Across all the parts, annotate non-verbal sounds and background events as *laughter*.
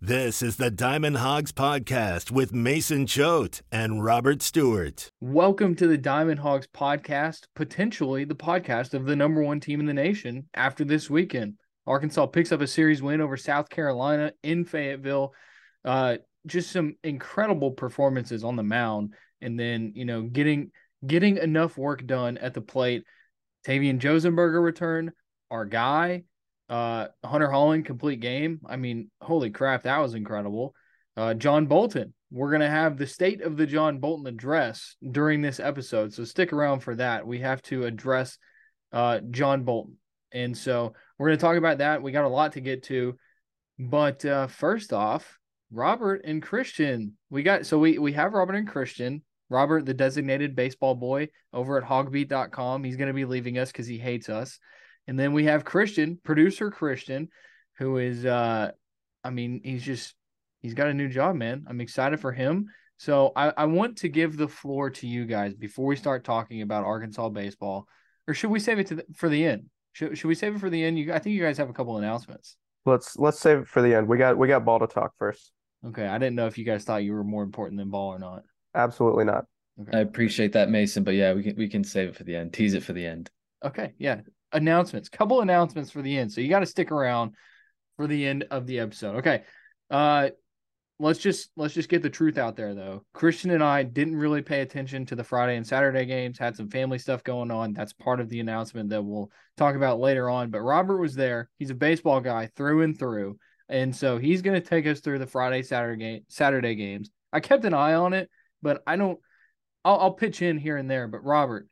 This is the Diamond Hawgs Podcast with Mason Choate and Robert Stewart. Welcome to the Diamond Hawgs Podcast, potentially the podcast of the number one team in the nation after this weekend. Arkansas picks up a series win over South Carolina in Fayetteville. Uh, just some incredible performances on the mound, and then you know getting getting enough work done at the plate. Tavian Josenberger return, our guy, uh, Hunter Hollan complete game. I mean, holy crap, that was incredible. Uh, John Bolton. We're gonna have the state of the John Bolton address during this episode, so stick around for that. We have to address uh, John Bolton, and so we're gonna talk about that. We got a lot to get to, but uh, first off, Robert and Christian. We got so we we have Robert and Christian. Robert, the designated baseball boy over at hawgbeat.com. He's going to be leaving us because he hates us. And then we have Christian, producer Christian, who is uh I mean, he's just he's got a new job, man. I'm excited for him. So I, I want to give the floor to you guys before we start talking about Arkansas baseball. Or should we save it to the, for the end? Should, should we save it for the end? You I think you guys have a couple announcements. Let's let's save it for the end. We got we got ball to talk first. Okay. I didn't know if you guys thought you were more important than ball or not. Absolutely not. Okay. I appreciate that, Mason, but yeah, we can we can save it for the end. Tease it for the end. Okay. Yeah announcements, couple announcements for the end. So you got to stick around for the end of the episode. Okay. Uh let's just let's just get the truth out there though. Christian and I didn't really pay attention to the Friday and Saturday games, had some family stuff going on. That's part of the announcement that we'll talk about later on. But Robert was there. He's a baseball guy through and through. And so he's going to take us through the Friday Saturday game, Saturday games. I kept an eye on it, but I don't I'll, I'll pitch in here and there, but Robert,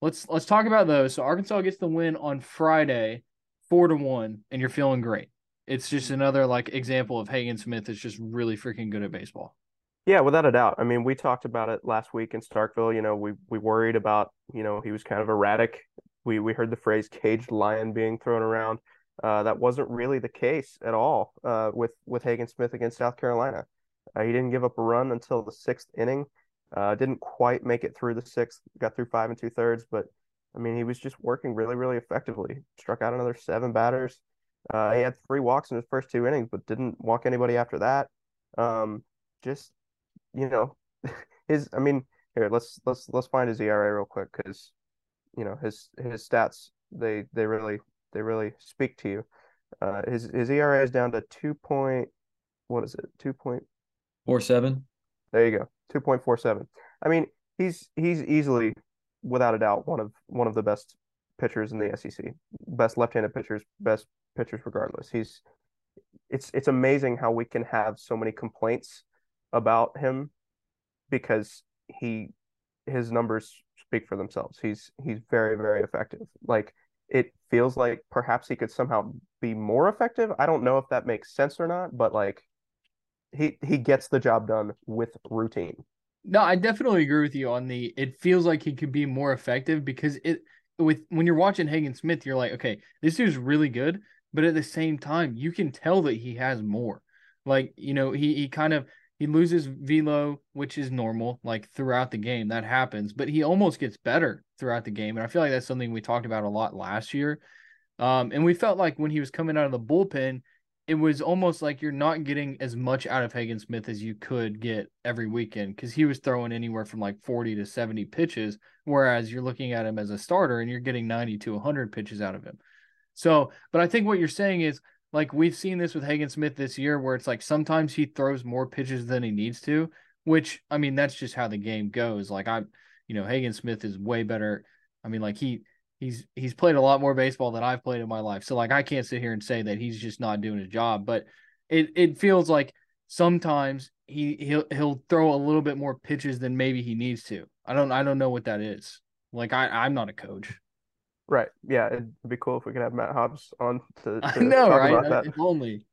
let's let's talk about those. So Arkansas gets the win on Friday, four to one, and you're feeling great. It's just another like example of Hagen Smith is just really freaking good at baseball. Yeah, without a doubt. I mean, we talked about it last week in Starkville. You know, we we worried about you know he was kind of erratic. We we heard the phrase "caged lion" being thrown around. Uh, that wasn't really the case at all uh, with with Hagen Smith against South Carolina. Uh, he didn't give up a run until the sixth inning. Uh, didn't quite make it through the sixth, got through five and two thirds, but I mean, he was just working really, really effectively. Struck out another seven batters. Uh, he had three walks in his first two innings, but didn't walk anybody after that. Um, just, you know, *laughs* his. I mean, here let's let's let's find his ERA real quick because, you know, his his stats they they really they really speak to you. Uh, his his ERA is down to two point, what is it? Two point four seven. There you go. 2.47. I mean, he's he's easily without a doubt one of one of the best pitchers in the SEC. Best left-handed pitchers, best pitchers regardless. He's it's it's amazing how we can have so many complaints about him because he his numbers speak for themselves. He's he's very very effective. Like it feels like perhaps he could somehow be more effective. I don't know if that makes sense or not, but like he he gets the job done with routine. No, I definitely agree with you on the. It feels like he could be more effective because it with when you're watching Hagen Smith, you're like, okay, this dude's really good, but at the same time, you can tell that he has more. Like you know, he he kind of he loses velo, which is normal, like throughout the game that happens, but he almost gets better throughout the game, and I feel like that's something we talked about a lot last year. Um, and we felt like when he was coming out of the bullpen, it was almost like you're not getting as much out of Hagen Smith as you could get every weekend because he was throwing anywhere from like 40 to 70 pitches, whereas you're looking at him as a starter and you're getting 90 to 100 pitches out of him. So, but I think what you're saying is like we've seen this with Hagen Smith this year where it's like sometimes he throws more pitches than he needs to, which I mean, that's just how the game goes. Like I, you know, Hagen Smith is way better. I mean, like he, he's he's played a lot more baseball than I've played in my life. So like I can't sit here and say that he's just not doing his job, but it it feels like sometimes he he'll he'll throw a little bit more pitches than maybe he needs to. I don't I don't know what that is. Like I I'm not a coach. Right. Yeah, it'd be cool if we could have Matt Hobbs on to, *laughs* to I know, talk right? about that. If only.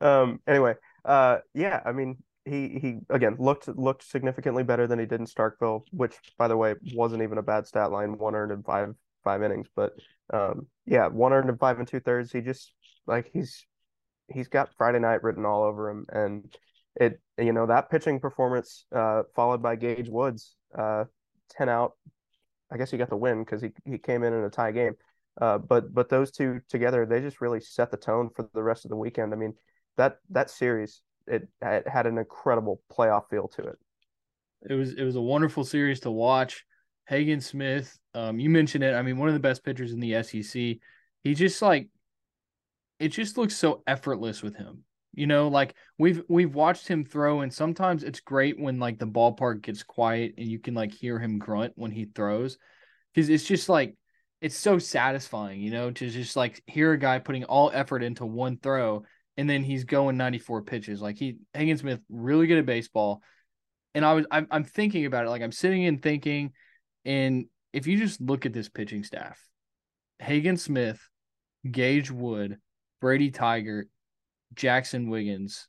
Um anyway, uh yeah, I mean he he again looked looked significantly better than he did in Starkville, which by the way wasn't even a bad stat line, one earned and five five innings. But um, yeah, one earned and five and two thirds. He just like he's he's got Friday night written all over him, and it you know that pitching performance uh, followed by Gage Woods, uh, ten out. I guess he got the win because he he came in in a tie game. Uh, but but those two together, they just really set the tone for the rest of the weekend. I mean, that that series it, it had an incredible playoff feel to it. It was it was a wonderful series to watch. Hagen Smith, um, you mentioned it. I mean, one of the best pitchers in the SEC. He just like it just looks so effortless with him. You know, like we've we've watched him throw, and sometimes it's great when like the ballpark gets quiet and you can like hear him grunt when he throws, because it's just like it's so satisfying, you know, to just like hear a guy putting all effort into one throw and then he's going 94 pitches. Like he Hagen Smith really good at baseball. And I was I'm, I'm thinking about it, like I'm sitting and thinking, and if you just look at this pitching staff, Hagen Smith, Gage Wood, Brady Tygart, Jaxon Wiggins,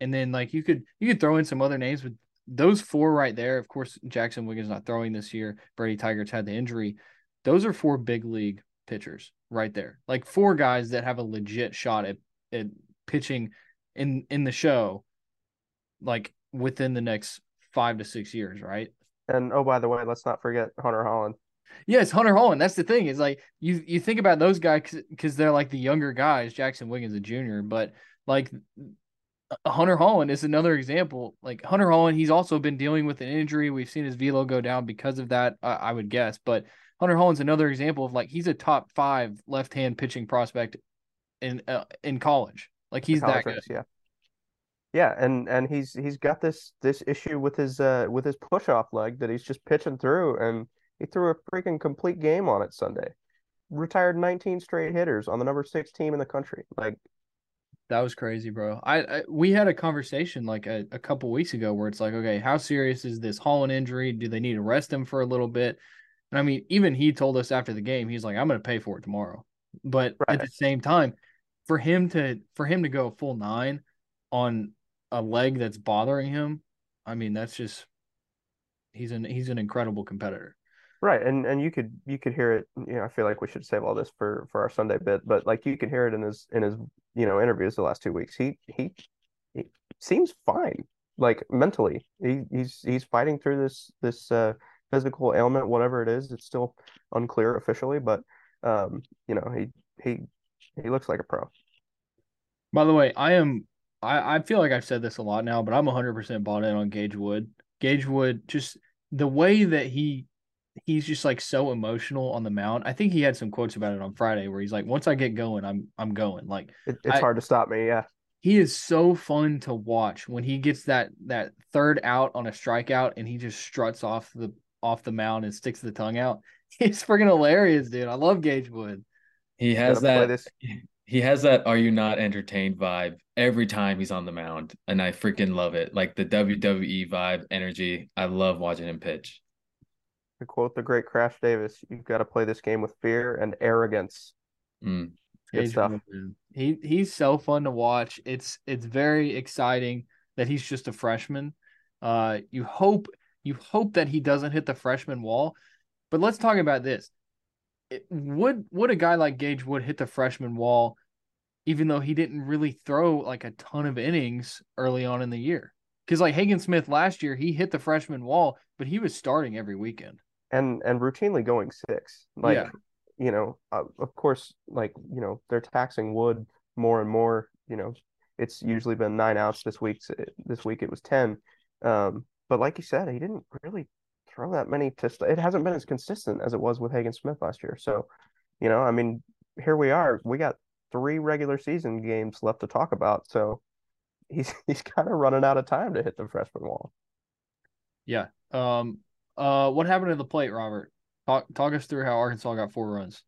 and then like you could you could throw in some other names, but those four right there, of course, Jaxon Wiggins not throwing this year. Brady Tygart's had the injury. Those are four big league pitchers right there. Like four guys that have a legit shot at, at pitching in in the show like within the next five to six years, right? And oh, by the way, let's not forget Hunter Hollan. Yes, Hunter Hollan. That's the thing. Is like you you think about those guys because they're like the younger guys. Jaxon Wiggins a junior, but like Hunter Hollan is another example. Like Hunter Hollan, he's also been dealing with an injury. We've seen his velo go down because of that. I, I would guess, but Hunter Hollan's another example of like he's a top five left hand pitching prospect in uh, in college. Like he's that good. Yeah. Yeah, and and he's he's got this this issue with his uh with his push off leg that he's just pitching through, and he threw a freaking complete game on it Sunday. Retired 19 straight hitters on the number six team in the country. Like that was crazy, bro. I, I we had a conversation like a, a couple weeks ago where it's like, okay, how serious is this Hollan injury? Do they need to rest him for a little bit? And I mean, even he told us after the game, he's like, I'm going to pay for it tomorrow. But right. at the same time, for him to for him to go full nine on a leg that's bothering him, I mean, that's just he's an he's an incredible competitor. Right, and and you could you could hear it. You know, I feel like we should save all this for for our Sunday bit, but like you could hear it in his in his you know interviews the last two weeks. He he, he seems fine, like mentally. He he's he's fighting through this this uh, physical ailment, whatever it is. It's still unclear officially, but um, you know, he he he looks like a pro. By the way, I am I, I feel like I've said this a lot now, but I'm 100% bought in on Gage Wood. Gage Wood, just the way that he he's just like so emotional on the mound. I think he had some quotes about it on Friday where he's like, "Once I get going, I'm I'm going." Like it, it's I, hard to stop me. Yeah, he is so fun to watch when he gets that that third out on a strikeout and he just struts off the off the mound and sticks the tongue out. *laughs* He's freaking hilarious, dude. I love Gage Wood. He has that. *laughs* He has that "Are you not entertained?" vibe every time he's on the mound, and I freaking love it. Like the WWE vibe, energy. I love watching him pitch. To quote the great Crash Davis, "You've got to play this game with fear and arrogance." Mm. Good stuff. He he's so fun to watch. It's it's very exciting that he's just a freshman. Uh, you hope you hope that he doesn't hit the freshman wall. But let's talk about this. Would would a guy like Gage Wood hit the freshman wall, even though he didn't really throw like a ton of innings early on in the year? Because like Hagen Smith last year, he hit the freshman wall, but he was starting every weekend and and routinely going six. Like yeah. you know, uh, of course, like you know, they're taxing Wood more and more. You know, it's usually been nine outs this week. This week it was ten. Um, but like you said, he didn't really throw that many to. It hasn't been as consistent as it was with Hagen Smith last year. So, you know, I mean, here we are. We got three regular season games left to talk about. So he's *laughs* he's kind of running out of time to hit the freshman wall. Yeah. Um. Uh. What happened to the plate, Robert? Talk talk us through how Arkansas got four runs.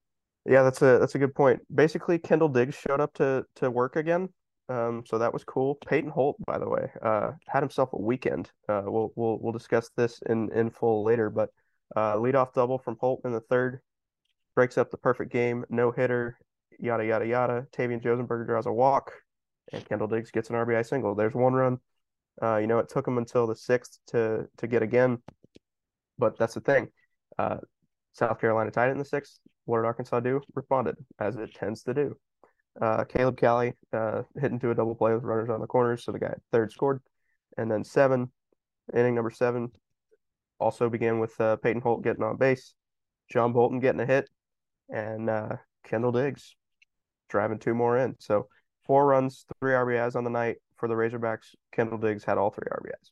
Yeah, that's a that's a good point. Basically, Kendall Diggs showed up to to work again. Um, so that was cool. Peyton Holt, by the way, uh, had himself a weekend. Uh, we'll we'll we'll discuss this in in full later, but uh, leadoff double from Holt in the third breaks up the perfect game. No hitter, yada yada yada. Tavian Josenberger draws a walk, and Kendall Diggs gets an RBI single. There's one run. Uh, you know, it took him until the sixth to to get again, but that's the thing. Uh, South Carolina tied it in the sixth. What did Arkansas do? Responded, as it tends to do. Uh, Caleb Cali uh, hit into a double play with runners on the corners, so the guy third scored, and then seven, inning number seven, also began with uh, Peyton Holt getting on base, John Bolton getting a hit, and uh, Kendall Diggs driving two more in. So four runs, three RBIs on the night for the Razorbacks, Kendall Diggs had all three RBIs.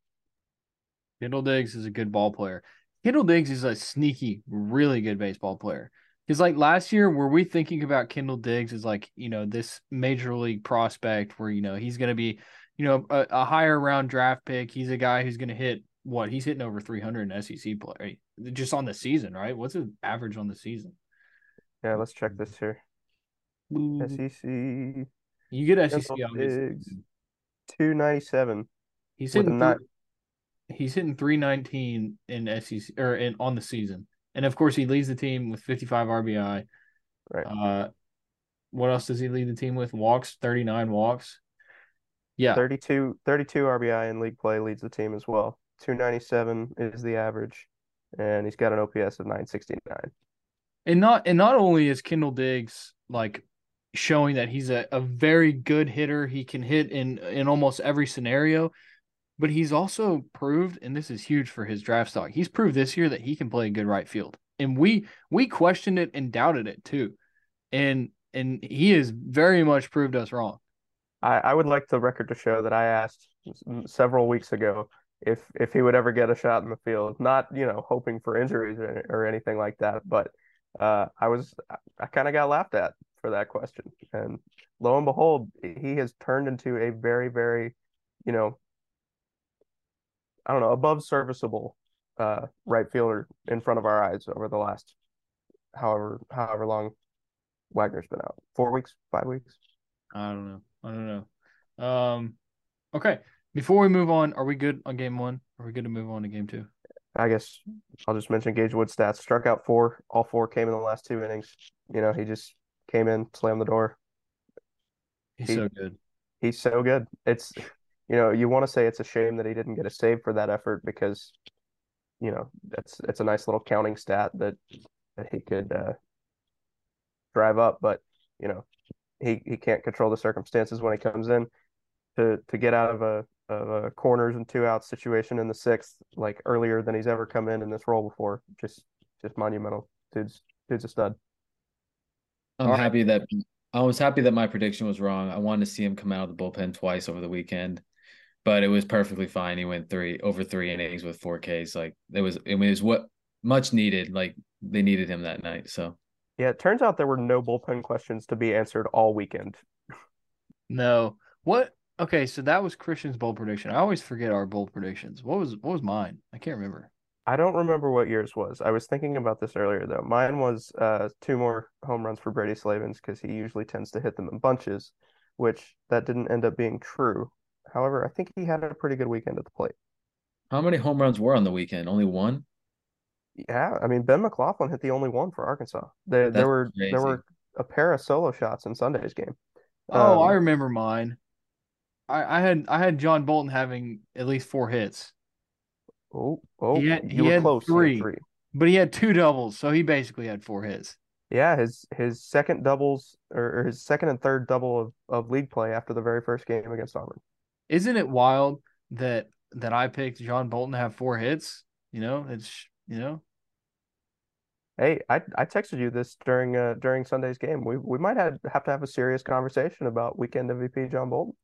Kendall Diggs is a good ball player. Kendall Diggs is a sneaky, really good baseball player. Because like last year, were we thinking about Kendall Diggs as like you know this major league prospect where you know he's going to be you know a, a, higher round draft pick. He's a guy who's going to hit what he's hitting over 300 in SEC play just on the season, right? What's his average on the season? Yeah, let's check this here. SEC. You get SEC obviously. Two ninety seven. He's hitting three, he's hitting three nineteen in SEC or in on the season, and of course he leads the team with fifty five RBI. Right. Uh, what else does he lead the team with? Walks, thirty nine walks. Yeah, 32, 32 RBI in league play leads the team as well. Two ninety seven is the average, and he's got an OPS of nine sixty nine. And not and not only is Kendall Diggs like showing that he's a, a very good hitter. He can hit in in almost every scenario, but he's also proved, and this is huge for his draft stock. He's proved this year that he can play a good right field, and we we questioned it and doubted it too, and and he has very much proved us wrong. I, I would like the record to show that I asked several weeks ago if if he would ever get a shot in the field, not you know hoping for injuries or, or anything like that, but uh, I was I kind of got laughed at for that question. And lo and behold, he has turned into a very, very, you know, I don't know, above serviceable uh, right fielder in front of our eyes over the last however however long Wagner's been out. Four weeks, five weeks. I don't know. I don't know. Um, okay. Before we move on, are we good on game one? Are we good to move on to game two? I guess I'll just mention Gage Wood stats. Struck out four. All four came in the last two innings. You know, he just came in, slammed the door. He's he, so good. He's so good. It's you know, you want to say it's a shame that he didn't get a save for that effort because you know, that's it's a nice little counting stat that that he could uh, drive up, but you know, he he can't control the circumstances when he comes in to to get out of a of a corners and two outs situation in the sixth like earlier than he's ever come in in this role before. Just just monumental. Dude's dude's a stud. I'm All happy right. that I was happy that my prediction was wrong. I wanted to see him come out of the bullpen twice over the weekend, but it was perfectly fine. He went three over three innings with four Ks. Like it was, it was what much needed. Like they needed him that night. So yeah, it turns out there were no bullpen questions to be answered all weekend. No. What? Okay, so that was Christian's bold prediction. I always forget our bold predictions. What was what was mine? I can't remember. I don't remember what yours was. I was thinking about this earlier though. Mine was uh, two more home runs for Brady Slavens because he usually tends to hit them in bunches, which that didn't end up being true. However, I think he had a pretty good weekend at the plate. How many home runs were on the weekend? Only one. Yeah, I mean Ben McLaughlin hit the only one for Arkansas. There, there were crazy. there were a pair of solo shots in Sunday's game. Oh, um, I remember mine. I, I had I had John Bolton having at least four hits. Oh, oh, he had, he had close. Three, he had three, but he had two doubles, so he basically had four hits. Yeah, his his second doubles or, his second and third double of, of league play after the very first game against Auburn. Isn't it wild that that I picked John Bolton to have four hits? You know, it's you know. Hey, I I texted you this during uh during Sunday's game. We we might have have to have a serious conversation about weekend MVP John Bolton.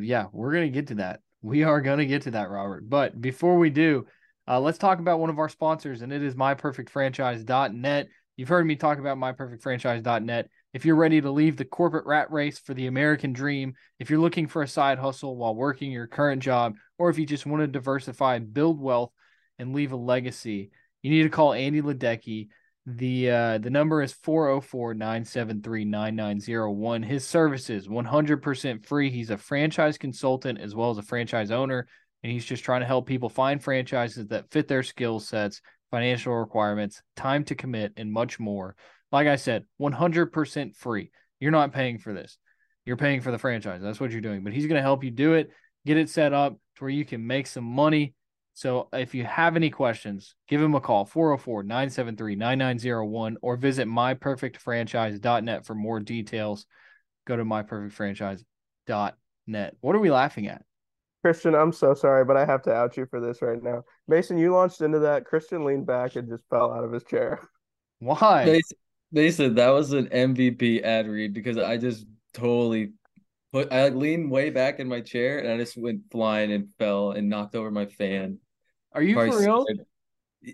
Yeah, we're gonna get to that. We are going to get to that, Robert. But before we do, uh, let's talk about one of our sponsors, and it is myperfectfranchise.net. You've heard me talk about myperfectfranchise.net. If you're ready to leave the corporate rat race for the American dream, if you're looking for a side hustle while working your current job, or if you just want to diversify, build wealth, and leave a legacy, you need to call Andy Luedecke the uh, the number is 404-973-9901. His services 100% free. He's a franchise consultant as well as a franchise owner and he's just trying to help people find franchises that fit their skill sets, financial requirements, time to commit and much more. Like I said, 100% free. You're not paying for this. You're paying for the franchise. That's what you're doing. But he's going to help you do it, get it set up to where you can make some money so if you have any questions, give him a call 404-973-9901 or visit myperfectfranchise.net for more details. Go to myperfectfranchise.net. What are we laughing at? Christian, I'm so sorry, but I have to out you for this right now. Mason, you launched into that. Christian leaned back and just fell out of his chair. Why? Mason, Mason that was an MVP ad read because I just totally put I like leaned way back in my chair and I just went flying and fell and knocked over my fan. Are you Probably for real? Scared.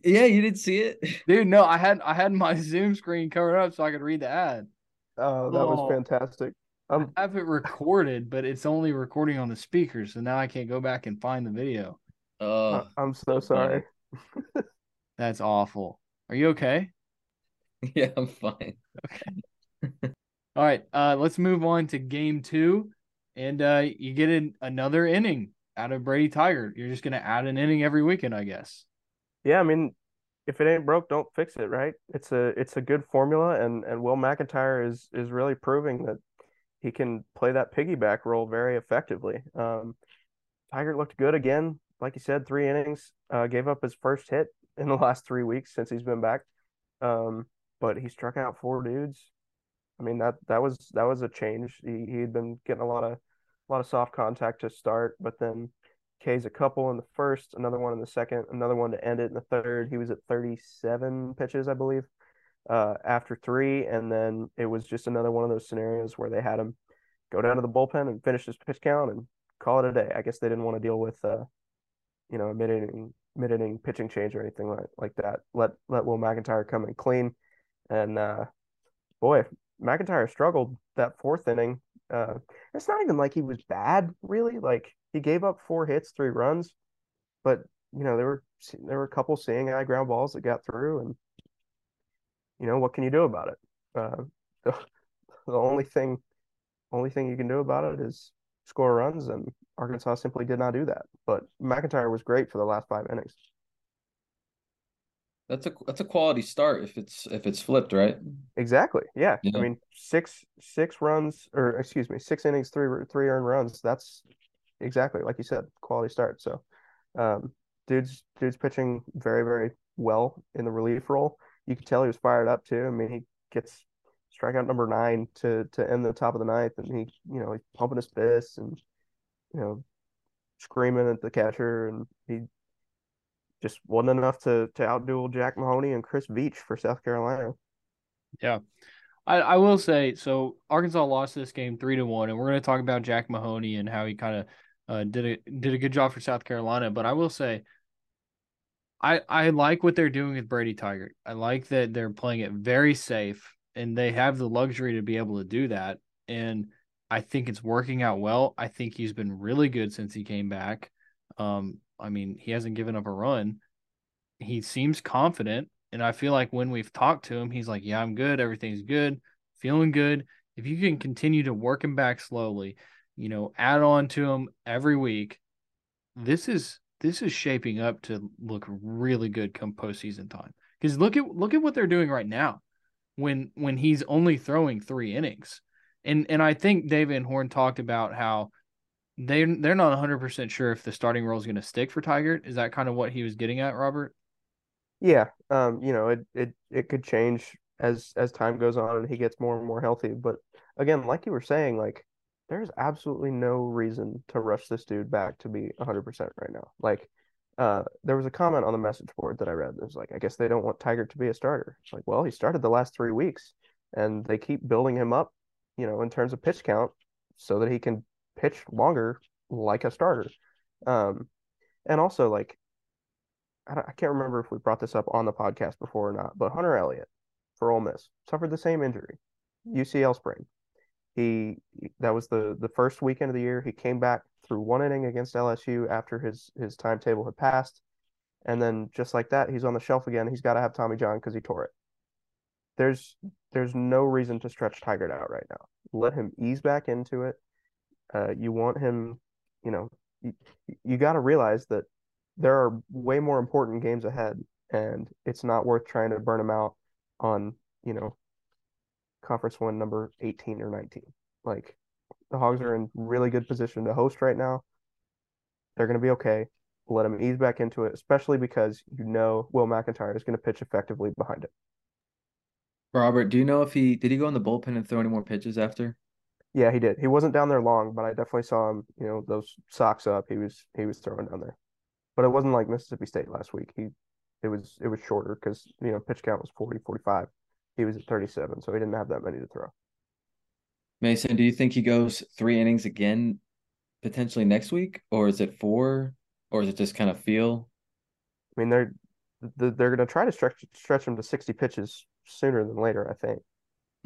Yeah, you didn't see it, *laughs* dude. No, I had I had my *laughs* Zoom screen covered up so I could read the ad. Oh, that oh, was fantastic. Um, I have it recorded, but it's only recording on the speakers, so now I can't go back and find the video. Oh, I'm so sorry. *laughs* That's awful. Are you okay? *laughs* Yeah, I'm fine. Okay. *laughs* All right, uh, let's move on to game two, and uh, you get in another inning out of Brady Tygart. You're just gonna add an inning every weekend, I guess. Yeah, I mean, if it ain't broke, don't fix it, right? It's a it's a good formula, and and Will McEntire is is really proving that he can play that piggyback role very effectively. Um, Tygart looked good again, like you said, three innings. Uh, gave up his first hit in the last three weeks since he's been back, um, but he struck out four dudes. I mean that that was that was a change. He he had been getting a lot of a lot of soft contact to start, but then K's a couple in the first, another one in the second, another one to end it in the third. He was at 37 pitches, I believe, uh, after three, and then it was just another one of those scenarios where they had him go down to the bullpen and finish his pitch count and call it a day. I guess they didn't want to deal with, uh, you know, mid inning mid inning pitching change or anything like like that. Let let Will McEntire come in clean, and uh, boy, McEntire struggled that fourth inning. Uh, it's not even like he was bad, really. Like he gave up four hits, three runs, but you know there were there were a couple seeing eye ground balls that got through, and you know what can you do about it? Uh, *laughs* the, the only thing only thing you can do about it is score runs, and Arkansas simply did not do that. But McEntire was great for the last five innings. That's a that's a quality start if it's if it's flipped, right? Exactly. Yeah. yeah. I mean, six six runs or excuse me, six innings, three three earned runs. That's exactly like you said, quality start. So, um, dude's dude's pitching very very well in the relief role. You could tell he was fired up too. I mean, he gets strikeout number nine to to end the top of the ninth, and he you know he's pumping his fists and you know screaming at the catcher, and he just wasn't enough to to outduel Jack Mahoney and Chris Veach for South Carolina. Yeah. I, I will say so Arkansas lost this game three to one, and we're gonna talk about Jack Mahoney and how he kind of uh, did a did a good job for South Carolina. But I will say I I like what they're doing with Brady Tygart. I like that they're playing it very safe and they have the luxury to be able to do that. And I think it's working out well. I think he's been really good since he came back. Um, I mean, he hasn't given up a run. He seems confident. And I feel like when we've talked to him, he's like, Yeah, I'm good. Everything's good. Feeling good. If you can continue to work him back slowly, you know, add on to him every week, this is this is shaping up to look really good come postseason time. Because look at look at what they're doing right now, when when he's only throwing three innings, and and I think Dave Van Horn talked about how they they're not 100 percent sure if the starting role is going to stick for Tygart. Is that kind of what he was getting at, Robert? Yeah, um, you know, it it it could change as as time goes on and he gets more and more healthy. But again, like you were saying, like there's absolutely no reason to rush this dude back to be 100% right now. Like, uh, there was a comment on the message board that I read. It was like, I guess they don't want Tygart to be a starter. It's like, well, he started the last three weeks, and they keep building him up, you know, in terms of pitch count, so that he can pitch longer like a starter. Um, and also like, I, I can't remember if we brought this up on the podcast before or not, but Hunter Elliott for Ole Miss suffered the same injury, UCL sprain. He that was the the first weekend of the year. He came back through one inning against LSU after his his timetable had passed, and then just like that, he's on the shelf again. He's got to have Tommy John because he tore it. There's there's no reason to stretch Tygart out right now. Let him ease back into it. Uh, you want him, you know, you, you got to realize that there are way more important games ahead, and it's not worth trying to burn him out on you know conference one number 18 or 19. Like the Hogs are in really good position to host right now. They're going to be okay. Let them ease back into it, especially because you know Will McEntire is going to pitch effectively behind it. Robert, do you know if he did he go in the bullpen and throw any more pitches after? Yeah, he did. He wasn't down there long, but I definitely saw him. You know, those socks up. He was he was throwing down there, but it wasn't like Mississippi State last week. He it was it was shorter because you know pitch count was 40, 45 he was at 37, so he didn't have that many to throw. Mason, do you think he goes three innings again potentially next week, or is it four, or is it just kind of feel? I mean, they're they're going to try to stretch stretch him to 60 pitches sooner than later, I think.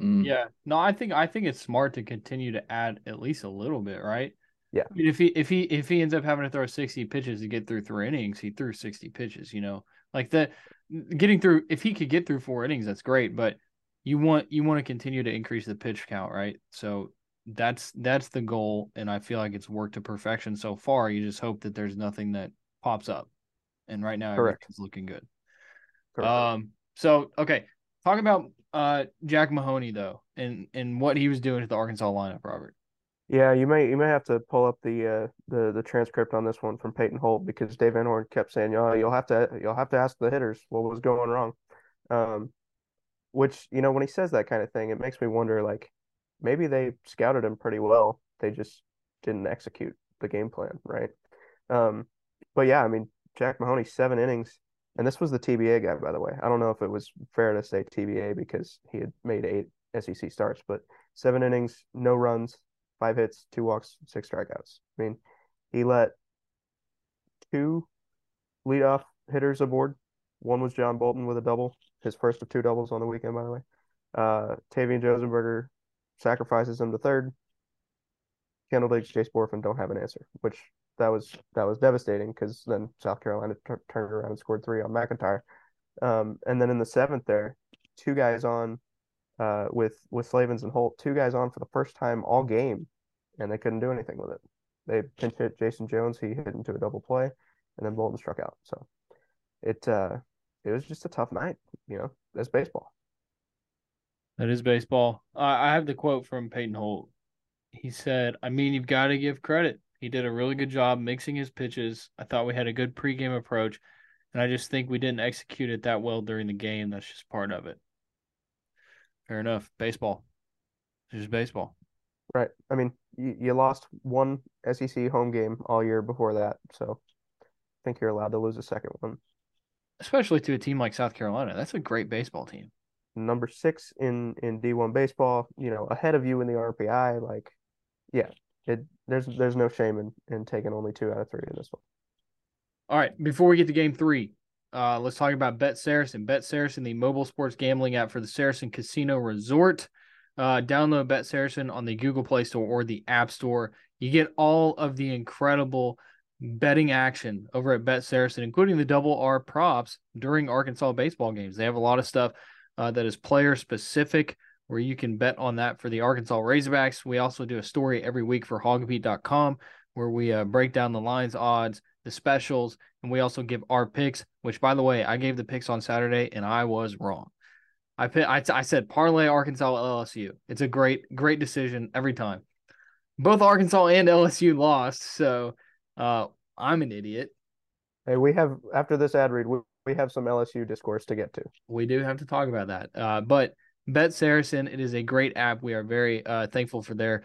Mm. Yeah. No, I think I think it's smart to continue to add at least a little bit, right? Yeah. I mean, if he if he if he ends up having to throw 60 pitches to get through three innings, he threw 60 pitches, you know. Like the getting through if he could get through four innings, that's great, but you want you want to continue to increase the pitch count, right? So that's that's the goal and I feel like it's worked to perfection so far. You just hope that there's nothing that pops up. And right now Correct. everything's looking good. Correct. Um so okay, talk about uh Jack Mahoney though and and what he was doing to the Arkansas lineup, Robert. Yeah, you may you may have to pull up the uh the the transcript on this one from Peyton Holt because Dave Van Horn kept saying, "Oh, you'll have to you'll have to ask the hitters what was going wrong." Um which, you know, when he says that kind of thing, it makes me wonder like maybe they scouted him pretty well. They just didn't execute the game plan, right? Um but yeah, I mean, Jack Mahoney seven innings and this was the TBA guy, by the way. I don't know if it was fair to say TBA because he had made eight SEC starts, but seven innings, no runs, five hits, two walks, six strikeouts. I mean, he let two leadoff hitters aboard. One was John Bolton with a double, his first of two doubles on the weekend, by the way. Uh, Tavian Josenberger sacrifices him to third. Kendall Diggs, Jace Bohrofen don't have an answer, which that was that was devastating because then South Carolina t- turned around and scored three on McEntire. Um, and then in the seventh, there, two guys on uh, with with Slavens and Holt, two guys on for the first time all game, and they couldn't do anything with it. They pinch hit Jayson Jones, he hit into a double play, and then Bolton struck out. So it uh, it was just a tough night, you know. That's baseball. That is baseball. I have the quote from Peyton Holt. He said, "I mean, you've got to give credit. He did a really good job mixing his pitches. I thought we had a good pregame approach, and I just think we didn't execute it that well during the game. That's just part of it." Fair enough. Baseball. It's just baseball. Right. I mean, you, you lost one SEC home game all year before that, so I think you're allowed to lose a second one. Especially to a team like South Carolina. That's a great baseball team. Number six in in D1 baseball, you know, ahead of you in the RPI. Like, yeah, it there's there's no shame in, in taking only two out of three in this one. All right, before we get to game three, uh, let's talk about Bet Saracen. Bet Saracen, the mobile sports gambling app for the Saracen Casino Resort. Uh, download Bet Saracen on the Google Play Store or the App Store. You get all of the incredible betting action over at Bet Saracen, including the double R props during Arkansas baseball games. They have a lot of stuff uh, that is player specific where you can bet on that for the Arkansas Razorbacks. We also do a story every week for hawgbeat.com where we uh, break down the lines, odds, the specials, and we also give our picks. Which, by the way, I gave the picks on Saturday and I was wrong. I pit, I, I said parlay Arkansas LSU. It's a great great decision every time. Both Arkansas and LSU lost, so uh, I'm an idiot. Hey, we have after this ad read, we, we have some LSU discourse to get to. We do have to talk about that. Uh, but Bet Saracen, it is a great app. We are very uh, thankful for their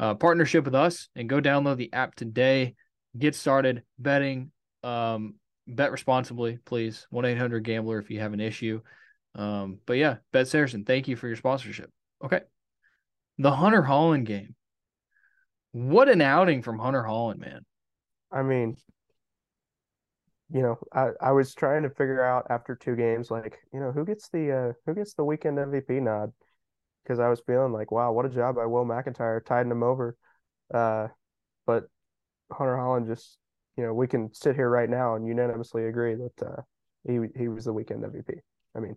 uh, partnership with us. And go download the app today. Get started betting. Um, bet responsibly, please. One eight hundred Gambler if you have an issue. Um, but yeah, Bet Saracen, thank you for your sponsorship. Okay. The Hunter Hollan game. What an outing from Hunter Hollan, man. I mean, you know, I, I was trying to figure out after two games, like, you know, who gets the uh who gets the weekend MVP nod? Because I was feeling like, wow, what a job by Will McEntire tiding him over. Uh, but Hunter Hollan just, you know, we can sit here right now and unanimously agree that uh, he he was the weekend MVP. I mean,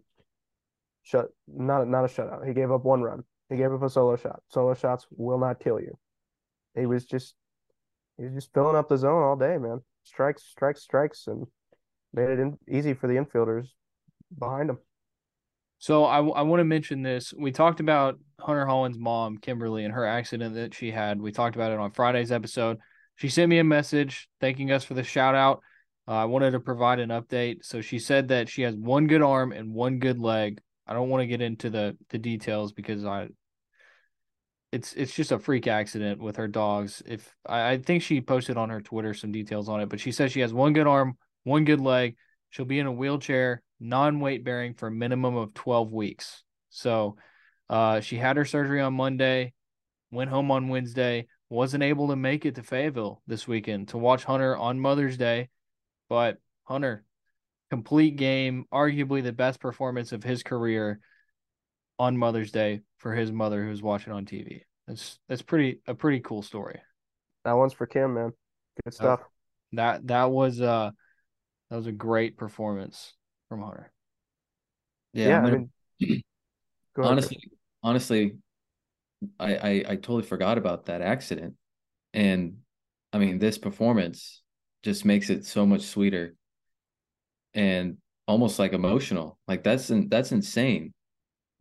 shut not not a shutout. He gave up one run. He gave up a solo shot. Solo shots will not kill you. He was just he was just filling up the zone all day, man. Strikes, strikes, strikes, and made it in, easy for the infielders behind him. So I, I want to mention this. We talked about Hunter Hollan's mom, Kimberly, and her accident that she had. We talked about it on Friday's episode. She sent me a message thanking us for the shout out. Uh, I wanted to provide an update. So she said that she has one good arm and one good leg. I don't want to get into the the details because I it's it's just a freak accident with her dogs. If I, I think she posted on her Twitter some details on it, but she says she has one good arm, one good leg. She'll be in a wheelchair, non-weight bearing for a minimum of 12 weeks. So uh, she had her surgery on Monday. went home on Wednesday, wasn't able to make it to Fayetteville this weekend to watch Hunter on Mother's Day. But Hunter, complete game, arguably the best performance of his career on Mother's Day for his mother who's watching on TV. That's that's pretty a pretty cool story. That one's for Kim, man. Good stuff. That that was uh that was a great performance from Hunter. Yeah, Yeah, I gonna- mean, *clears throat* go ahead, honestly, honestly, I, I I totally forgot about that accident, and I mean this performance just makes it so much sweeter, and almost like emotional. Like that's that's insane.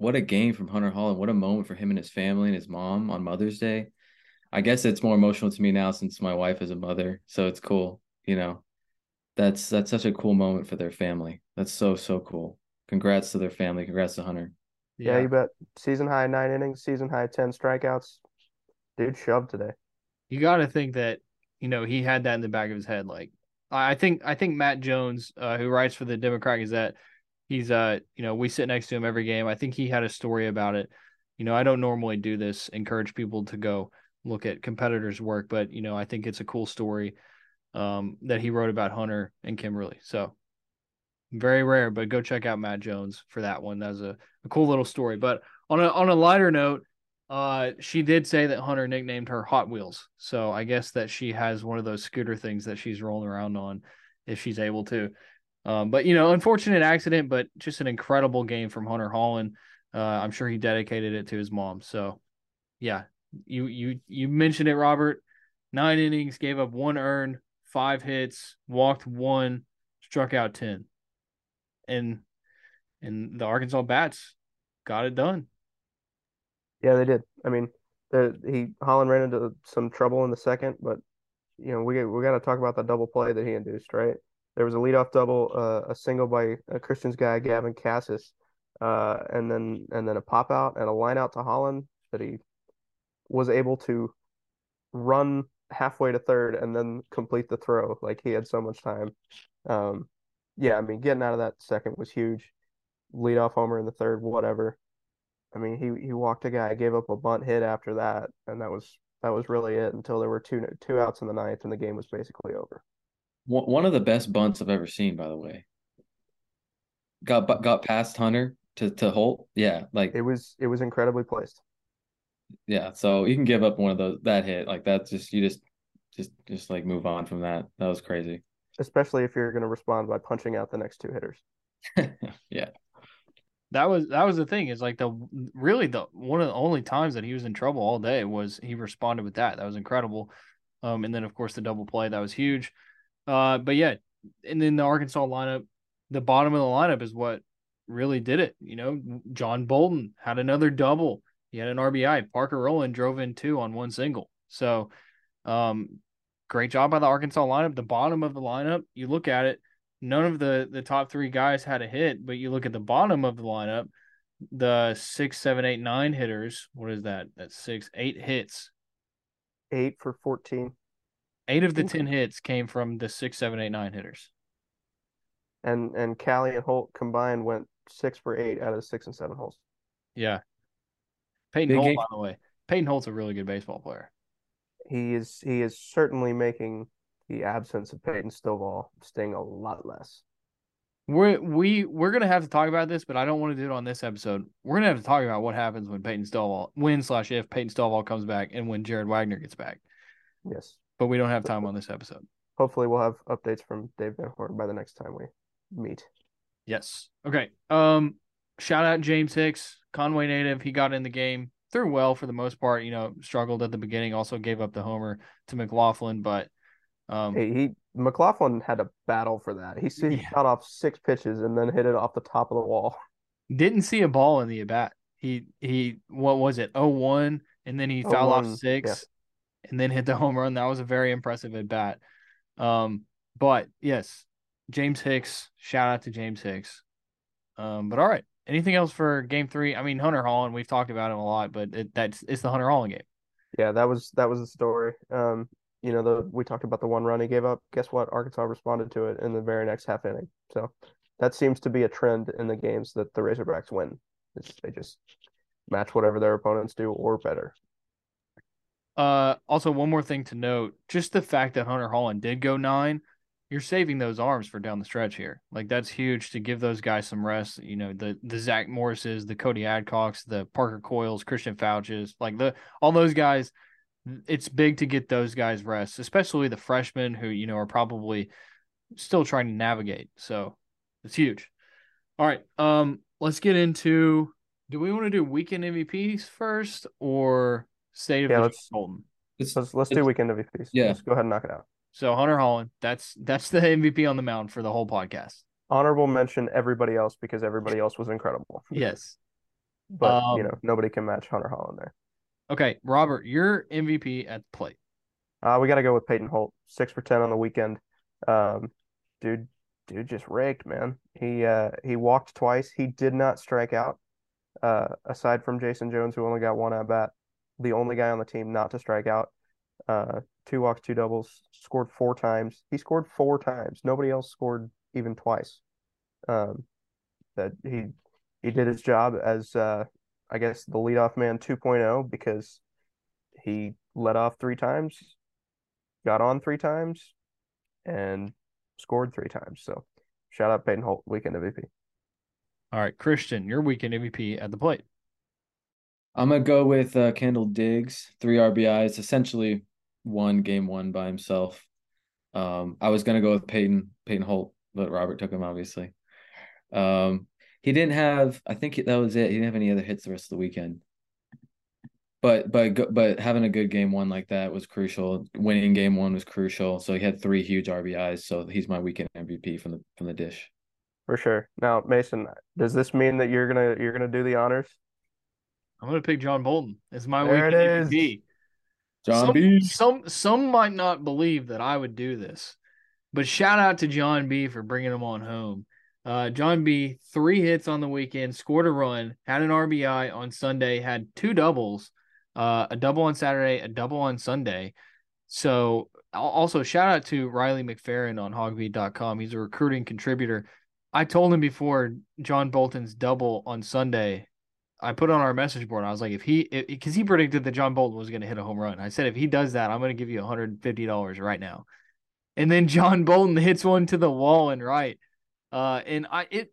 What a game from Hunter Hollan, and what a moment for him and his family and his mom on Mother's Day. I guess it's more emotional to me now since my wife is a mother, so it's cool. You know, that's that's such a cool moment for their family. That's so so cool. Congrats to their family. Congrats to Hunter. Yeah, you bet. Season high nine innings, season high ten strikeouts. Dude shoved today. you got to think that you know he had that in the back of his head. Like I I think I think Matt Jones, uh, who writes for the Democrat Gazette, he's uh you know we sit next to him every game. I think he had a story about it. You know I don't normally do this, encourage people to go look at competitors' work, but you know I think it's a cool story um, that he wrote about Hunter and Kimberly. So very rare, but go check out Matt Jones for that one. That's a, a cool little story. But on a on a lighter note, uh, she did say that Hunter nicknamed her Hot Wheels. So I guess that she has one of those scooter things that she's rolling around on if she's able to. Um, but you know, unfortunate accident, but just an incredible game from Hunter Hollan. Uh, I'm sure he dedicated it to his mom. So yeah, you you you mentioned it, Robert. Nine innings, gave up one earned, five hits, walked one, struck out ten. And and the Arkansas bats got it done. Yeah, they did. I mean, the he Hollan ran into some trouble in the second, but you know we we got to talk about the double play that he induced, right? There was a leadoff double, uh, a single by a Christian's guy Gavin Casas, uh, and then and then a pop out and a line out to Hollan that he was able to run halfway to third and then complete the throw. Like he had so much time. Um, yeah, I mean, getting out of that second was huge. Leadoff homer in the third, whatever. I mean, he he walked a guy, gave up a bunt hit after that, and that was that was really it until there were two two outs in the ninth, and the game was basically over. One one of the best bunts I've ever seen, by the way. Got got past Hunter to to Holt. Yeah, like It was it was incredibly placed. yeah. So you can give up one of those that hit like that. Just you just just just like move on from that. That was crazy. especially if you're going to respond by punching out the next two hitters. *laughs* yeah, that was that was the thing is like the really the one of the only times that he was in trouble all day was he responded with that that was incredible um and then of course the double play that was huge uh but yeah and then the arkansas lineup the bottom of the lineup is what really did it you know john bolton had another double he had an rbi parker rowland drove in two on one single so um great job by the arkansas lineup the bottom of the lineup you look at it none of the the top three guys had a hit, but you look at the bottom of the lineup, the six, seven, eight, nine hitters. What is that? That's six, eight hits. Eight for 14. Eight of the Okay. ten hits came from the six, seven, eight, nine hitters. And and Cali and Holt combined went six for eight out of the six and seven holes. Yeah. Peyton Big Holt, game. by the way. Peyton Holt's a really good baseball player. He is he is certainly making the absence of Peyton Stovall sting a lot less. We're we we're gonna have to talk about this, but I don't want to do it on this episode. We're gonna have to talk about what happens when Peyton Stovall when slash if Peyton Stovall comes back and when Jared Wagner gets back. Yes. But we don't have time on this episode. Hopefully we'll have updates from Dave Van Horn by the next time we meet. Yes. Okay. Um, shout out James Hicks, Conway native. He got in the game, threw well for the most part. You know, struggled at the beginning. Also gave up the homer to McLaughlin, but um, Hey, he McLaughlin had a battle for that. He, he Yeah. shot off six pitches and then hit it off the top of the wall. didn't see a ball in the at bat. He he, what was it? Oh one, and then he fouled off 0-1, six, and then hit the *laughs* home run. That was a very impressive at bat. Um, but yes, James Hicks. Shout out to James Hicks. Um, but all right. Anything else for game three? I mean, Hunter Hollan. We've talked about him a lot, but it, that's it's the Hunter Hollan game. Yeah, that was that was the story. Um, you know, the we talked about the one run he gave up. Guess what? Arkansas responded to it in the very next half inning. So that seems to be a trend in the games that the Razorbacks win. It's, they just match whatever their opponents do or better. Uh, also, one more thing to note: just the fact that Hunter Hollan did go nine, you're saving those arms for down the stretch here. Like that's huge to give those guys some rest. You know, the the Zach Morrises, the Cody Adcocks, the Parker Coils, Christian Foutches, like the all those guys. It's big to get those guys rest, especially the freshmen who you know are probably still trying to navigate. So it's huge. All right, um, let's get into. Do we want to do weekend MVPs first or state of Yeah, the let's- Bolton? It's, Let's let's do weekend MVPs. Yeah. Let's go ahead and knock it out. So Hunter Hollan, that's that's the MVP on the mound for the whole podcast. Honorable mention everybody else because everybody else was incredible. Yes. But Um, you know, nobody can match Hunter Hollan there. Okay, Robert, your MVP at the plate. Uh, we got to go with Peyton Holt, six for ten on the weekend. Um, dude, dude just raked, man. He uh he walked twice. He did not strike out. Uh, aside from Jayson Jones, who only got one at bat, the only guy on the team not to strike out. Uh, two walks, two doubles, scored four times. He scored four times. Nobody else scored even twice. Um, that he he did his job as uh I guess the leadoff man 2.0 because he led off three times, got on three times, and scored three times. So shout out Peyton Holt, weekend MVP. All right, Christian, your weekend MVP at the plate. I'm gonna go with uh, Kendall Diggs, three RBIs, essentially one game one by himself. Um, I was gonna go with Peyton Peyton Holt, but Robert took him obviously. Um, he didn't have. I think that was it. He didn't have any other hits the rest of the weekend. But but but having a good game one like that was crucial. Winning game one was crucial. So he had three huge RBIs. So he's my weekend MVP from the from the dish. For sure. Now, Mason, does this mean that you're gonna you're gonna do the honors? I'm gonna pick John Bolton as my There it weekend is. MVP. John some, B. Some some might not believe that I would do this, but shout out to John B for bringing him on home. Uh, John B three hits on the weekend, scored a run, had an RBI on Sunday, had two doubles, uh, a double on Saturday, a double on Sunday. So also shout out to Riley McFerrin on hawgbeat.com. He's a recruiting contributor. I told him before John Bolton's double on Sunday. I put on our message board. I was like, if he, because he predicted that John Bolton was going to hit a home run. I said, if he does that, I'm going to give you $150 right now. And then *laughs* John Bolton hits one to the wall and right. Uh, and I, it,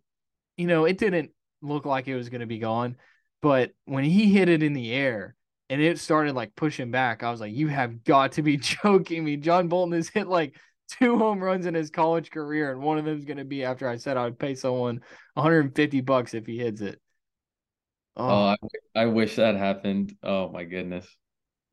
you know, it didn't look like it was going to be gone, but when he hit it in the air and it started like pushing back, I was like, you have got to be *laughs* joking me. John Bolton has hit like two home runs in his college career, and one of them is going to be after I said I would pay someone 150 bucks if he hits it. Oh, I, I wish that happened. Oh my goodness.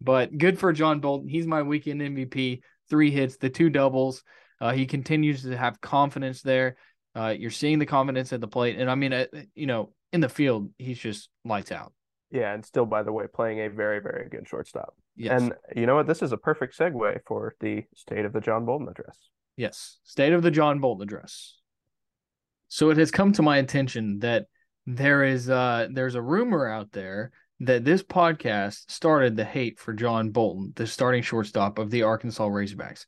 but good for John Bolton. He's my weekend MVP. Three hits, the two doubles. Uh, he continues to have confidence there. Uh, you're seeing the confidence at the plate, and I mean, uh, you know, in the field, he's just lights out. Yeah, and still, by the way, playing a very, very good shortstop. Yes, And you know what? This is a perfect segue for the state of the John Bolton address. yes. State of the John Bolton address. So it has come to my attention that there is uh there's a rumor out there that this podcast started the hate for John Bolton, the starting shortstop of the Arkansas Razorbacks.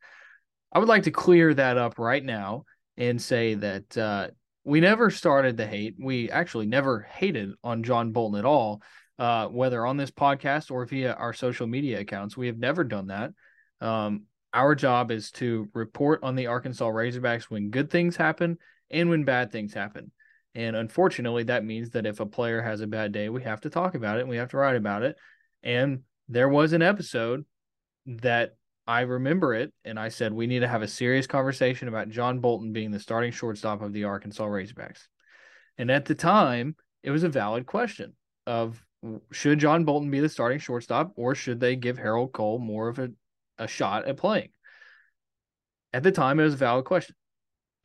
I would like to clear that up right now and say that uh, we never started the hate. We actually never hated on John Bolton at all, uh, whether on this podcast or via our social media accounts. We have never done that. Um, our job is to report on the Arkansas Razorbacks when good things happen and when bad things happen. And unfortunately, that means that if a player has a bad day, we have to talk about it and we have to write about it. And there was an episode that I remember it, and I said we need to have a serious conversation about John Bolton being the starting shortstop of the Arkansas Razorbacks. And at the time, it was a valid question of should John Bolton be the starting shortstop, or should they give Harold Coll more of a, a shot at playing? At the time, it was a valid question.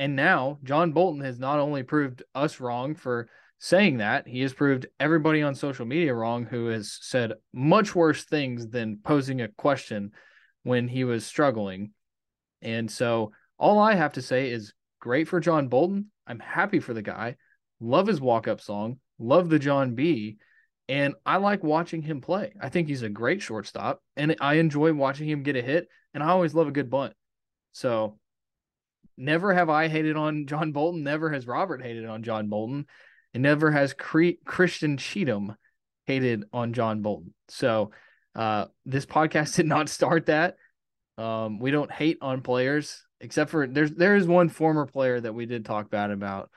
And now John Bolton has not only proved us wrong for saying that, he has proved everybody on social media wrong who has said much worse things than posing a question when he was struggling. And so all I have to say is great for John Bolton. I'm happy for the guy. Love his walk up song. Love the John B. And I like watching him play. I think he's a great shortstop. And I enjoy watching him get a hit. And I always love a good bunt. So never have I hated on John Bolton. Never has Robert hated on John Bolton. And never has Cre- Christian Cheatham hated on John Bolton. So Uh, this podcast *laughs* did not start that. Um, we don't hate on players, except for there's there is one former player that we did talk bad about.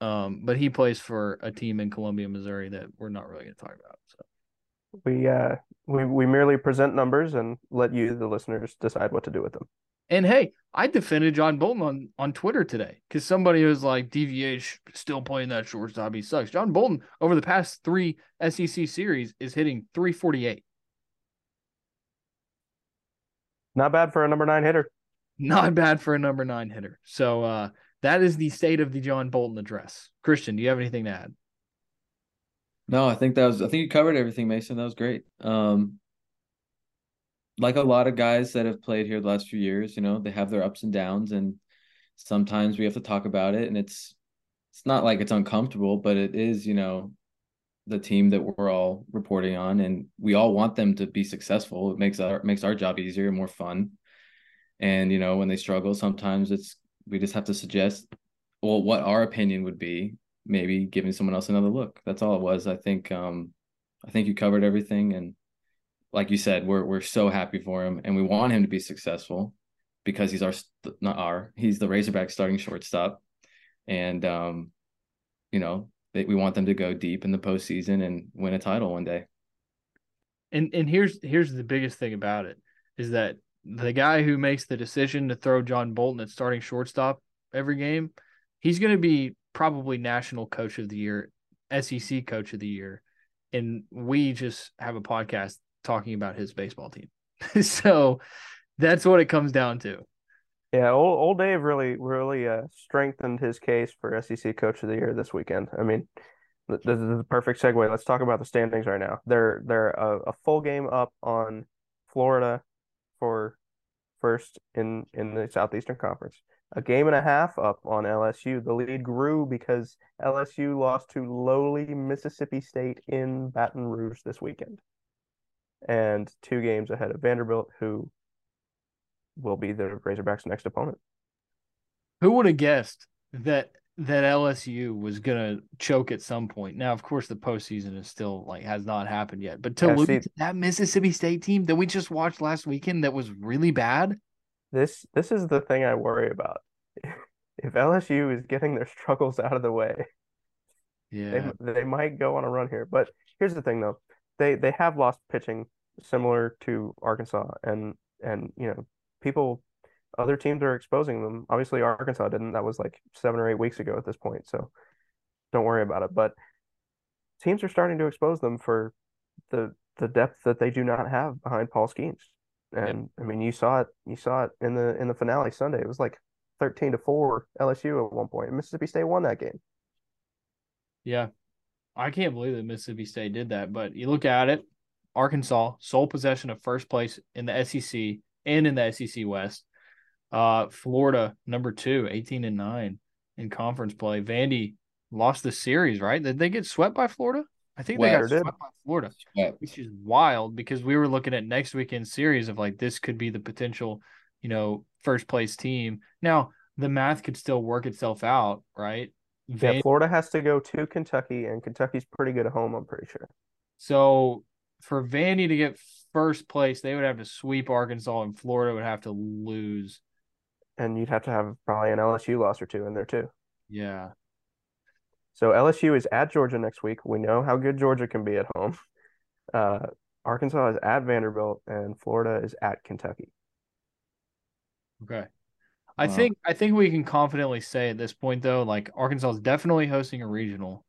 Um, but he plays for a team in Columbia, Missouri that we're not really going to talk about. So we uh we we merely present numbers and let you, the listeners, decide what to do with them. And hey, I defended John Bolton on, on Twitter today because somebody was like, DVH still playing that shortstop. He sucks. John Bolton, over the past three SEC series, is hitting 348. Not bad for a number nine hitter. Not bad for a number nine hitter. So uh, that is the state of the John Bolton address. Christian, do you have anything to add? No, I think that was I think you covered everything, Mason. That was great. Um like a lot of guys that have played here the last few years, you know, they have their ups and downs and sometimes we have to talk about it and it's it's not like it's uncomfortable, but it is, you know, the team that we're all reporting on and we all want them to be successful. It makes our makes our job easier and more fun. And you know, when they struggle, sometimes it's we just have to suggest well what our opinion would be, maybe giving someone else another look. That's all it was. I think um I think you covered everything and like you said, we're we're so happy for him, and we want him to be successful because he's our not our he's the Razorback starting shortstop, and um, you know they, we want them to go deep in the postseason and win a title one day. And and here's here's the biggest thing about it is that the guy who makes the decision to throw John Bolton at starting shortstop every game, he's going to be probably national coach of the year, SEC coach of the year. And we just have a podcast talking about his baseball team. *laughs* so that's what it comes down to. Yeah, old, old Dave really really uh, strengthened his case for SEC Coach of the Year this weekend. I mean, this is the perfect segue. Let's talk about the standings right now. They're they're a, a full game up on Florida for first in in the Southeastern Conference. A game and a half up on LSU. The lead grew because LSU lost to lowly Mississippi State in Baton Rouge this weekend and two games ahead of Vanderbilt, who will be the Razorbacks' next opponent. Who would have guessed that that LSU was gonna choke at some point? Now, of course, the postseason is still like has not happened yet, but to yeah, lose see, to that Mississippi State team that we just watched last weekend that was really bad. This this is the thing I worry about. *laughs* If LSU is getting their struggles out of the way, yeah, they, they might go on a run here. But here's the thing, though they they have lost pitching similar to Arkansas, and and you know people, other teams are exposing them. Obviously, Arkansas didn't. That was like seven or eight weeks ago at this point, so don't worry about it. But teams are starting to expose them for the the depth that they do not have behind Paul Skenes. And yep. I mean, you saw it. You saw it in the in the finale Sunday. It was like thirteen to four LSU at one point. Mississippi State won that game. Yeah, I can't believe that Mississippi State did that. But you look at it, Arkansas sole possession of first place in the SEC and in the SEC West. Uh, Florida number two, 18 and nine in conference play. Vandy lost the series, right? Did they get swept by Florida? I think they got swept by Florida, which is wild because we were looking at next weekend series of like this could be the potential, you know, first place team. Now the math could still work itself out, right? Van- yeah, Florida has to go to Kentucky, and Kentucky's pretty good at home. I'm pretty sure. So for Vandy to get first place, they would have to sweep Arkansas, and Florida would have to lose. And you'd have to have probably an LSU loss or two in there too. Yeah. So LSU is at Georgia next week. We know how good Georgia can be at home. Uh, Arkansas is at Vanderbilt, and Florida is at Kentucky. Okay. I wow. think I think we can confidently say at this point though, like Arkansas is definitely hosting a regional.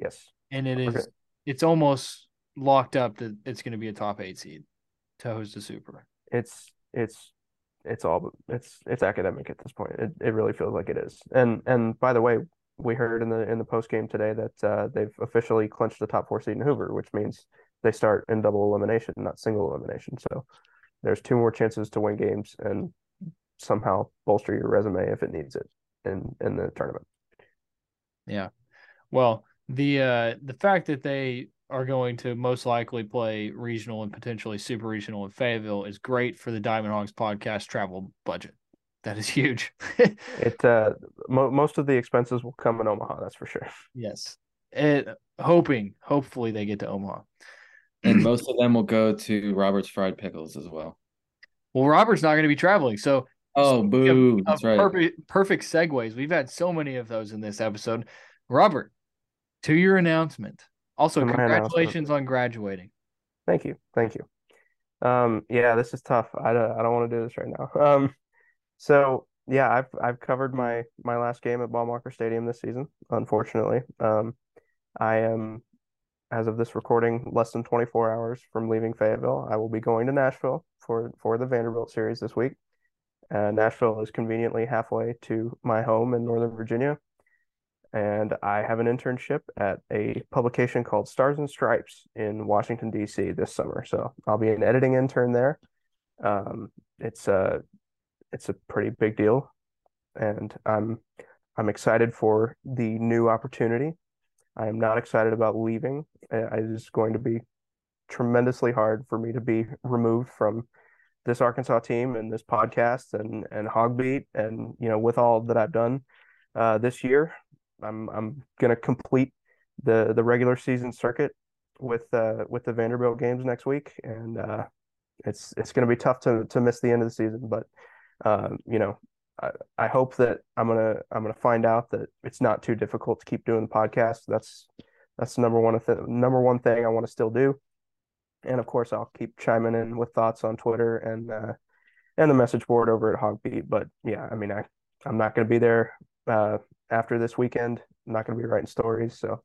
Yes. And it is okay. it's almost locked up that it's going to be a top 8 seed to host a super. It's it's it's all it's it's academic at this point. It it really feels like it is. And and by the way, we heard in the in the post game today that uh, they've officially clinched the top 4 seed in Hoover, which means they start in double elimination, not single elimination. So there's two more chances to win games and somehow bolster your resume if it needs it in in the tournament. Yeah. Well, the uh the fact that they are going to most likely play regional and potentially super regional in Fayetteville is great for the Diamond Hawgs podcast travel budget. That is huge. *laughs* it uh mo- most of the expenses will come in Omaha, that's for sure. Yes. It hoping hopefully they get to Omaha. and most of them will go to Robert's Fried Pickles as well. Well, Robert's not going to be traveling, so oh, boo! Of, That's right. Perfect, perfect segues. We've had so many of those in this episode. Robert, to your announcement. Also, to congratulations announcement. on graduating. Thank you, thank you. Um, yeah, this is tough. I don't, I don't want to do this right now. *laughs* Um, so yeah, I've I've covered my my last game at Baum-Walker Stadium this season. Unfortunately, um, I am as of this recording less than 24 hours from leaving Fayetteville. I will be going to Nashville for for the Vanderbilt series this week. Uh, Nashville is conveniently halfway to my home in Northern Virginia, and I have an internship at a publication called Stars and Stripes in Washington D.C. this summer. So I'll be an editing intern there. Um, it's a it's a pretty big deal, and I'm I'm excited for the new opportunity. I am not excited about leaving. It is going to be tremendously hard for me to be removed from this Arkansas team and this podcast and and HawgBeat and you know with all that I've done uh, this year, I'm I'm gonna complete the the regular season circuit with uh, with the Vanderbilt games next week, and uh, it's it's gonna be tough to to miss the end of the season, but um, you know, I, I hope that I'm gonna I'm gonna find out that it's not too difficult to keep doing the podcast. That's that's the number one th- number one thing I want to still do. And of course, I'll keep chiming in with thoughts on Twitter and uh, and the message board over at HawgBeat. But yeah, I mean, I I'm not going to be there uh, after this weekend. I'm not going to be writing stories, so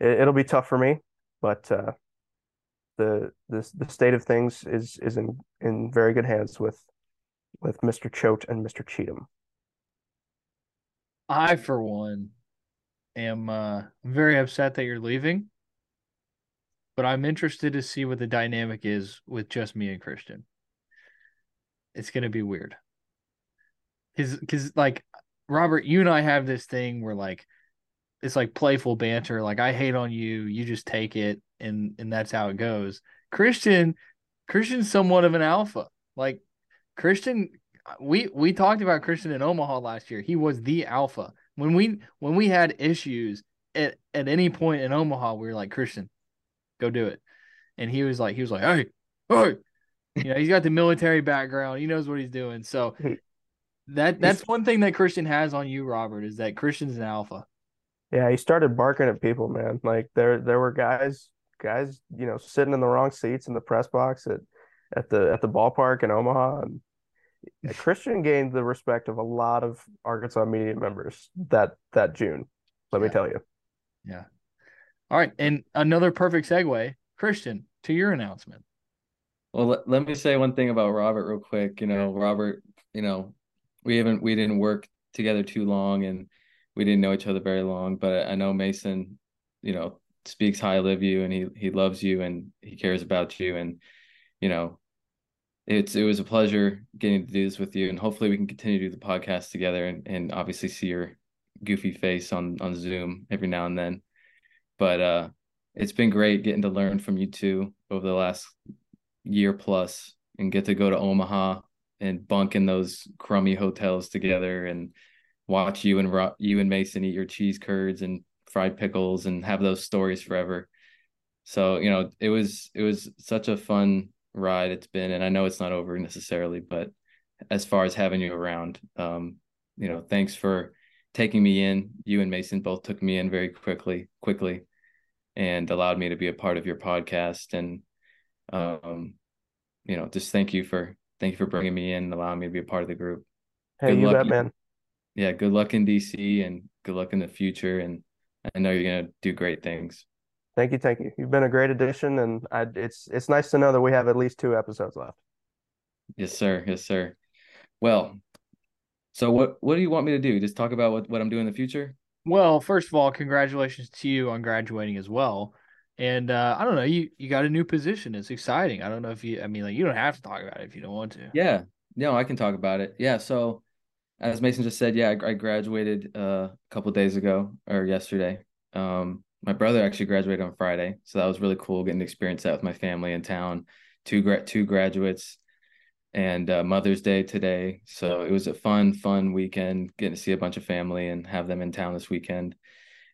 it, will be tough for me. But uh, the the the state of things is is in in very good hands with with Mr. Choate and Mr. Cheatham? I, for one, am uh, very upset that you're leaving, but I'm interested to see what the dynamic is with just me and Christian. It's gonna be weird, cause, cause like Robert, you and I have this thing where like it's like playful banter. Like I hate on you, you just take it, and and that's how it goes. Christian, Christian's somewhat of an alpha. Like Christian, we we talked about Christian in Omaha last year. He was the alpha. When we when we had issues at, at any point in Omaha, we were like, Christian, go do it. And he was like, he was like, hey, hey. You know, he's got the military background. He knows what he's doing. So *laughs* that that's one thing that Christian has on you, Robert, is that Christian's an alpha. Yeah, he started barking at people, man. Like there there were guys guys, you know, sitting in the wrong seats in the press box at at the at the ballpark in Omaha, and *laughs* Christian gained the respect of a lot of Arkansas media members that that June. Let yeah. me tell you. Yeah. All right, and another perfect segue, Christian, to your announcement. Well, let, let me say one thing about Robert real quick. You know, Robert, you know, we haven't we didn't work together too long and we didn't know each other very long, but I know Mason, you know, speaks highly of you and he he loves you and he cares about you and you know it's it was a pleasure getting to do this with you and hopefully we can continue to do the podcast together and, and obviously see your goofy face on on zoom every now and then but uh it's been great getting to learn from you two over the last year plus and get to go to omaha and bunk in those crummy hotels together and watch you and you and mason eat your cheese curds and fried pickles and have those stories forever. So you know it was it was such a fun ride it's been and i know it's not over necessarily but as far as having you around um you know thanks for taking me in. You and mason both took me in very quickly quickly and allowed me to be a part of your podcast and um you know just thank you for thank you for bringing me in and allowing me to be a part of the group hey good you luck, bet man yeah good luck in dc and good luck in the future and i know you're gonna do great things Thank you, thank you. You've been a great addition, and I, it's it's nice to know that we have at least two episodes left. Yes, sir. Yes, sir. Well, so what what do you want me to do? Just talk about what what I'm doing in the future. Well, first of all, congratulations to you on graduating as well. And uh, I don't know, you you got a new position. It's exciting. I don't know if you. I mean, like you don't have to talk about it if you don't want to. Yeah. No, I can talk about it. Yeah. So, as Mason just said, yeah, I, I graduated uh, a couple days ago or yesterday. Um, my brother actually graduated on Friday, so that was really cool getting to experience that with my family in town. Two gra- two graduates, and uh, Mother's Day today, so it was a fun fun weekend getting to see a bunch of family and have them in town this weekend.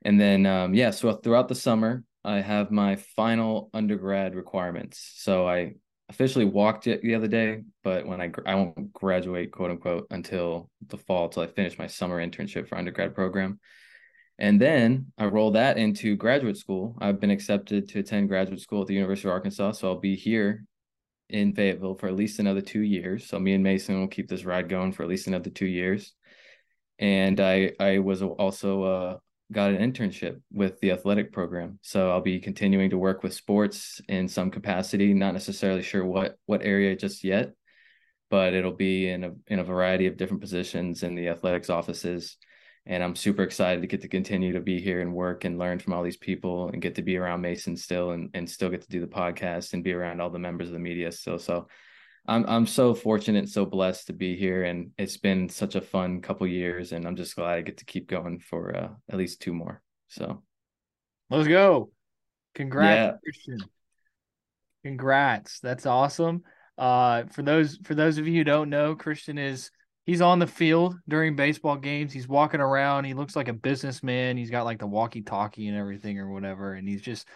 And then um, yeah, so throughout the summer, I have my final undergrad requirements. So I officially walked it the other day, but when I I won't graduate, quote unquote, until the fall, till I finish my summer internship for undergrad program. And then I roll that into graduate school. I've been accepted to attend graduate school at the University of Arkansas. So I'll be here in Fayetteville for at least another two years. So me and Mason will keep this ride going for at least another two years. And I I was also uh, got an internship with the athletic program. So I'll be continuing to work with sports in some capacity, not necessarily sure what what area just yet, but it'll be in a in a variety of different positions in the athletics offices. And I'm super excited to get to continue to be here and work and learn from all these people and get to be around Mason still and, and still get to do the podcast and be around all the members of the media still. So I'm I'm so fortunate so blessed to be here, and it's been such a fun couple years, and I'm just glad I get to keep going for uh, at least two more. So, let's go! Congrats, yeah. Christian! Congrats! That's awesome. Uh, for those for those of you who don't know, Christian is he's on the field during baseball games. He's walking around. He looks like a businessman. He's got like the walkie-talkie and everything or whatever, and he's just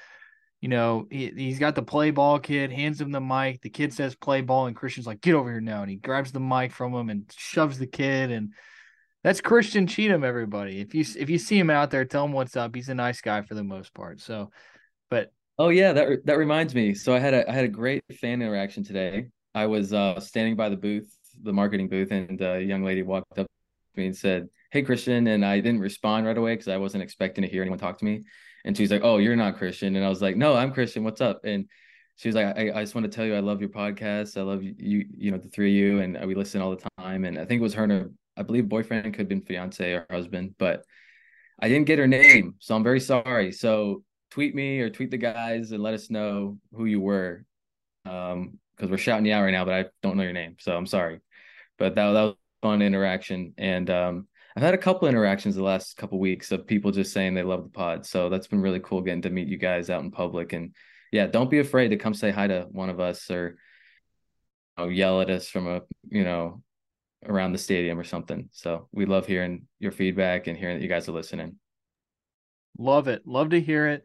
you know, he, he's got the play ball kid, hands him the mic. The kid says play ball, and Christian's like, get over here now. And he grabs the mic from him and shoves the kid. And that's Christian Cheatham, everybody. If you if you see him out there, tell him what's up. He's a nice guy for the most part. So, but oh yeah, that that reminds me. So I had a I had a great fan interaction today. I was uh, standing by the booth, the marketing booth, and a young lady walked up to me and said, "Hey, Christian," and I didn't respond right away because I wasn't expecting to hear anyone talk to me. And she's like, "Oh, you're not Christian," and I was like, "No, I'm Christian. What's up?" And she was like, I, I just want to tell you, I love your podcast. I love you, you, know, the three of you, and we listen all the time. And I think it was her, her, I believe, boyfriend could have been fiance or husband, but I didn't get her name, so I'm very sorry. So tweet me or tweet the guys and let us know who you were, um, because we're shouting you out right now, but I don't know your name, so I'm sorry. But that that was fun interaction, and um, I've had a couple interactions the last couple weeks of people just saying they love the pod. So that's been really cool getting to meet you guys out in public. And yeah, don't be afraid to come say hi to one of us or you know, yell at us from a, you know, around the stadium or something. So we love hearing your feedback and hearing that you guys are listening. Love it. Love to hear it.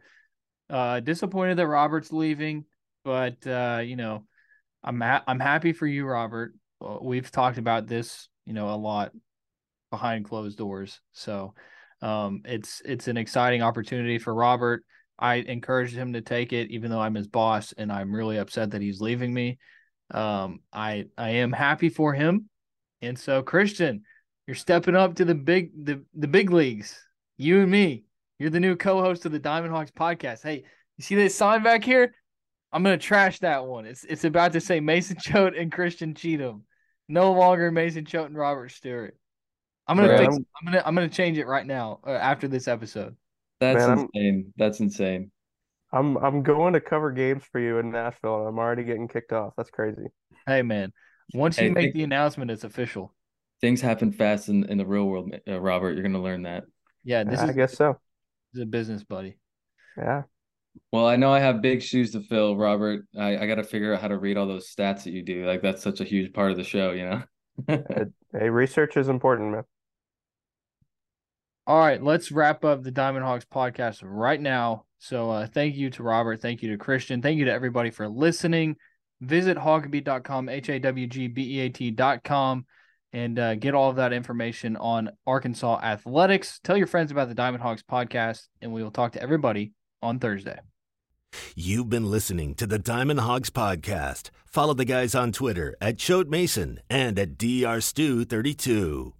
Uh, disappointed that Robert's leaving, but uh, you know, I'm ha- I'm happy for you, Robert. We've talked about this, you know, a lot behind closed doors. So um, it's it's an exciting opportunity for Robert. I encouraged him to take it, even though I'm his boss, and I'm really upset that he's leaving me. Um, I I am happy for him, and so Christian, you're stepping up to the big the the big leagues. You and me, you're the new co-host of the Diamond Hawgs podcast. Hey, you see this sign back here? I'm gonna trash that one. It's it's about to say Mason *laughs* Choate and Christian Cheatham. No longer Mason Choate and Robert Stewart. I'm gonna fix. I'm, I'm, gonna I'm gonna change it right now uh, after this episode. That's Man, insane. I'm, That's insane. I'm I'm going to cover games for you in Nashville, and I'm already getting kicked off. That's crazy. Hey man, once you hey, make the announcement, it's official. Things happen fast in in the real world, uh, Robert. You're gonna learn that. Yeah, this yeah, is, I guess so. This is a business buddy. Yeah. Well, I know I have big shoes to fill, Robert. I, I got to figure out how to read all those stats that you do. Like that's such a huge part of the show, you know. *laughs* hey, research is important, man. All right, let's wrap up the Diamond Hawgs podcast right now. So uh, thank you to Robert. Thank you to Christian. Thank you to everybody for listening. Visit hawgbeat.com, H A W G B E A T.com, and uh, get all of that information on Arkansas athletics. Tell your friends about the Diamond Hawgs podcast, and we will talk to everybody on Thursday. You've been listening to the Diamond Hawgs podcast. Follow the guys on Twitter at Choate Mason and at DRStew32.